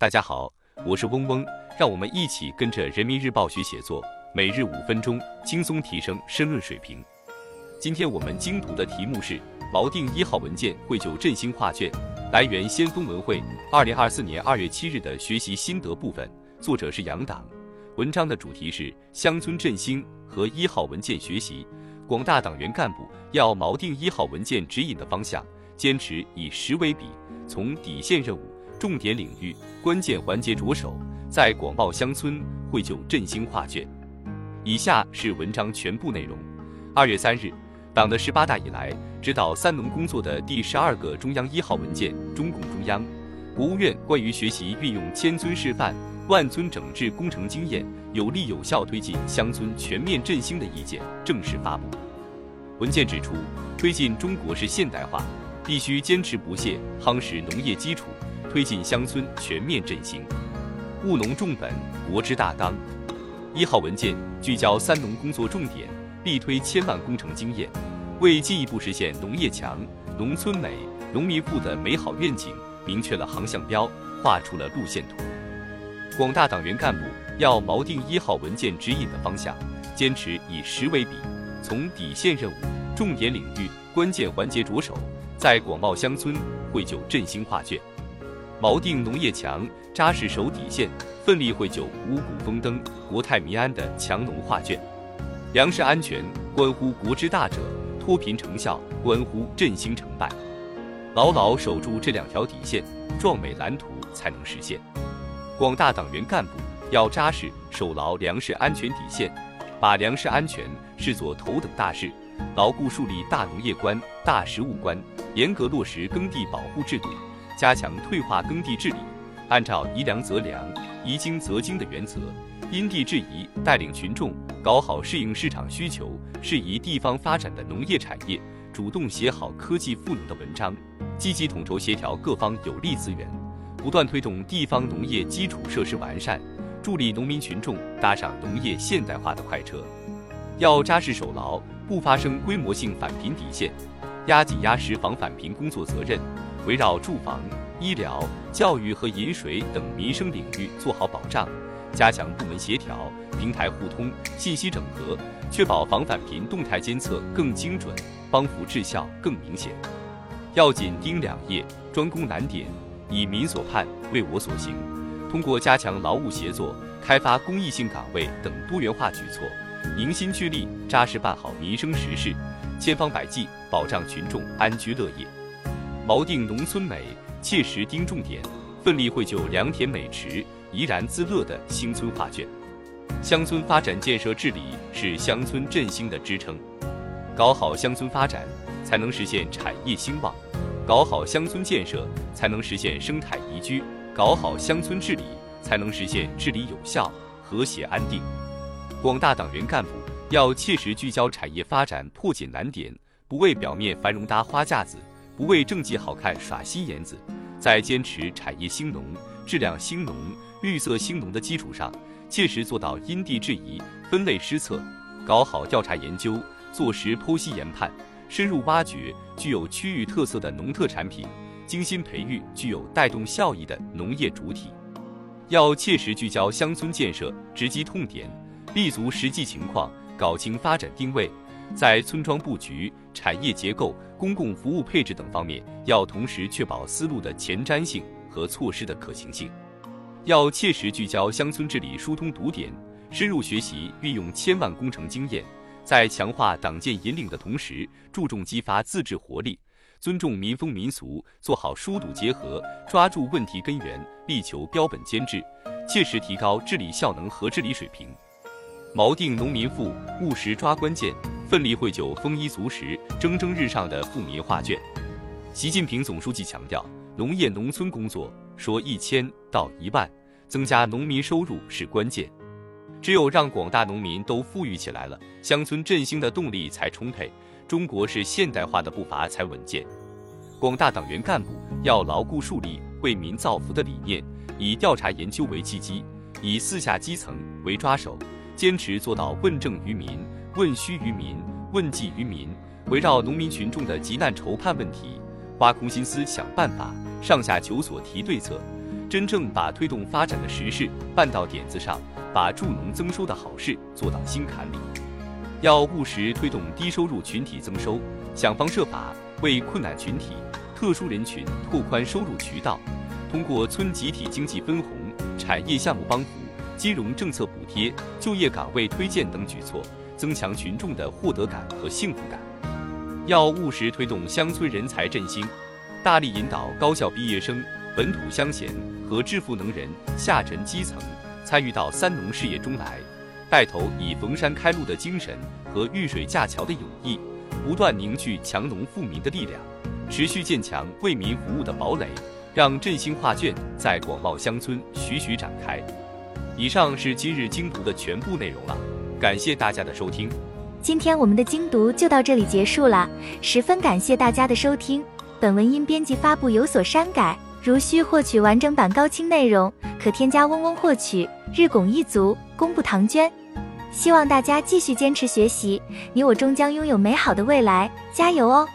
大家好，我是嗡嗡，让我们一起跟着人民日报学写作，每日五分钟，轻松提升申论水平。今天我们精读的题目是锚定一号文件绘就振兴画卷，来源先锋文汇，二零二四年二月七日的学习心得部分，作者是杨党。文章的主题是乡村振兴和一号文件学习，广大党员干部要锚定一号文件指引的方向，坚持以实为笔，从底线任务、重点领域、关键环节着手，在广袤乡村绘就振兴画卷。以下是文章全部内容。二月三日。党的十八大以来，指导三农工作的第十二个中央一号文件《中共中央、国务院关于学习运用千村示范、万村整治工程经验，有力有效推进乡村全面振兴的意见》正式发布。文件指出，推进中国式现代化，必须坚持不懈夯实农业基础，推进乡村全面振兴。务农重本，国之大纲。一号文件聚焦三农工作重点。力推千万工程经验，为进一步实现农业强、农村美、农民富的美好愿景，明确了航向标，画出了路线图。广大党员干部要锚定一号文件指引的方向，坚持以实为笔，从底线任务、重点领域、关键环节着手，在广袤乡村绘就振兴画卷，锚定农业强、扎实守底线，奋力绘就五谷丰登、国泰民安的强农画卷。粮食安全关乎国之大者，脱贫成效关乎振兴成败。牢牢守住这两条底线，壮美蓝图才能实现。广大党员干部要扎实守牢粮食安全底线，把粮食安全视作头等大事，牢固树立大农业观、大食物观，严格落实耕地保护制度，加强退化耕地治理，按照宜粮则粮、宜经则经的原则。因地制宜，带领群众搞好适应市场需求、适宜地方发展的农业产业，主动写好科技赋能的文章，积极统筹协调各方有利资源，不断推动地方农业基础设施完善，助力农民群众搭上农业现代化的快车。要扎实守牢不发生规模性返贫底线，压紧压实防返贫工作责任，围绕住房、医疗、教育和饮水等民生领域做好保障。加强部门协调、平台互通、信息整合，确保防返贫动态监测更精准，帮扶治效更明显。要紧盯两业，专攻难点，以民所盼为我所行。通过加强劳务协作、开发公益性岗位等多元化举措，凝心聚力，扎实办好民生实事，千方百计保障群众安居乐业。锚定农村美，切实盯重点，奋力绘就良田美池。怡然自乐的新村画卷，乡村发展建设治理是乡村振兴的支撑，搞好乡村发展，才能实现产业兴旺；搞好乡村建设，才能实现生态宜居；搞好乡村治理，才能实现治理有效、和谐安定。广大党员干部要切实聚焦产业发展破解难点，不为表面繁荣搭花架子，不为政绩好看耍心眼子，在坚持产业兴农、质量兴农。绿色兴农的基础上，切实做到因地制宜、分类施策，搞好调查研究，做实剖析研判，深入挖掘具有区域特色的农特产品，精心培育具有带动效益的农业主体。要切实聚焦乡村建设，直击痛点，立足实际情况，搞清发展定位，在村庄布局、产业结构、公共服务配置等方面，要同时确保思路的前瞻性和措施的可行性。要切实聚焦乡村治理疏通堵点，深入学习运用千万工程经验，在强化党建引领的同时，注重激发自治活力，尊重民风民俗，做好疏堵结合，抓住问题根源，力求标本兼治，切实提高治理效能和治理水平。锚定农民富，务实抓关键，奋力绘就丰衣足食、蒸蒸日上的富民画卷。习近平总书记强调，农业农村工作说一千到一万。增加农民收入是关键，只有让广大农民都富裕起来了，乡村振兴的动力才充沛，中国式现代化的步伐才稳健。广大党员干部要牢固树立为民造福的理念，以调查研究为契机，以四下基层为抓手，坚持做到问政于民、问需于民、问计于民，围绕农民群众的急难愁盼问题，挖空心思想办法，上下求索提对策。真正把推动发展的实事办到点子上，把助农增收的好事做到心坎里。要务实推动低收入群体增收，想方设法为困难群体、特殊人群拓宽收入渠道，通过村集体经济分红、产业项目帮扶、金融政策补贴、就业岗位推荐等举措，增强群众的获得感和幸福感。要务实推动乡村人才振兴，大力引导高校毕业生、本土乡贤和致富能人下沉基层参与到三农事业中来。带头以逢山开路的精神和遇水架桥的友谊，不断凝聚强农富民的力量，持续建强为民服务的堡垒，让振兴画卷在广袤乡村徐徐展开。以上是今日精读的全部内容了，感谢大家的收听。今天我们的精读就到这里结束了，十分感谢大家的收听。本文因编辑发布有所删改，如需获取完整版高清内容，可添加嗡嗡获取。日拱一卒，功不唐捐。希望大家继续坚持学习，你我终将拥有美好的未来，加油哦！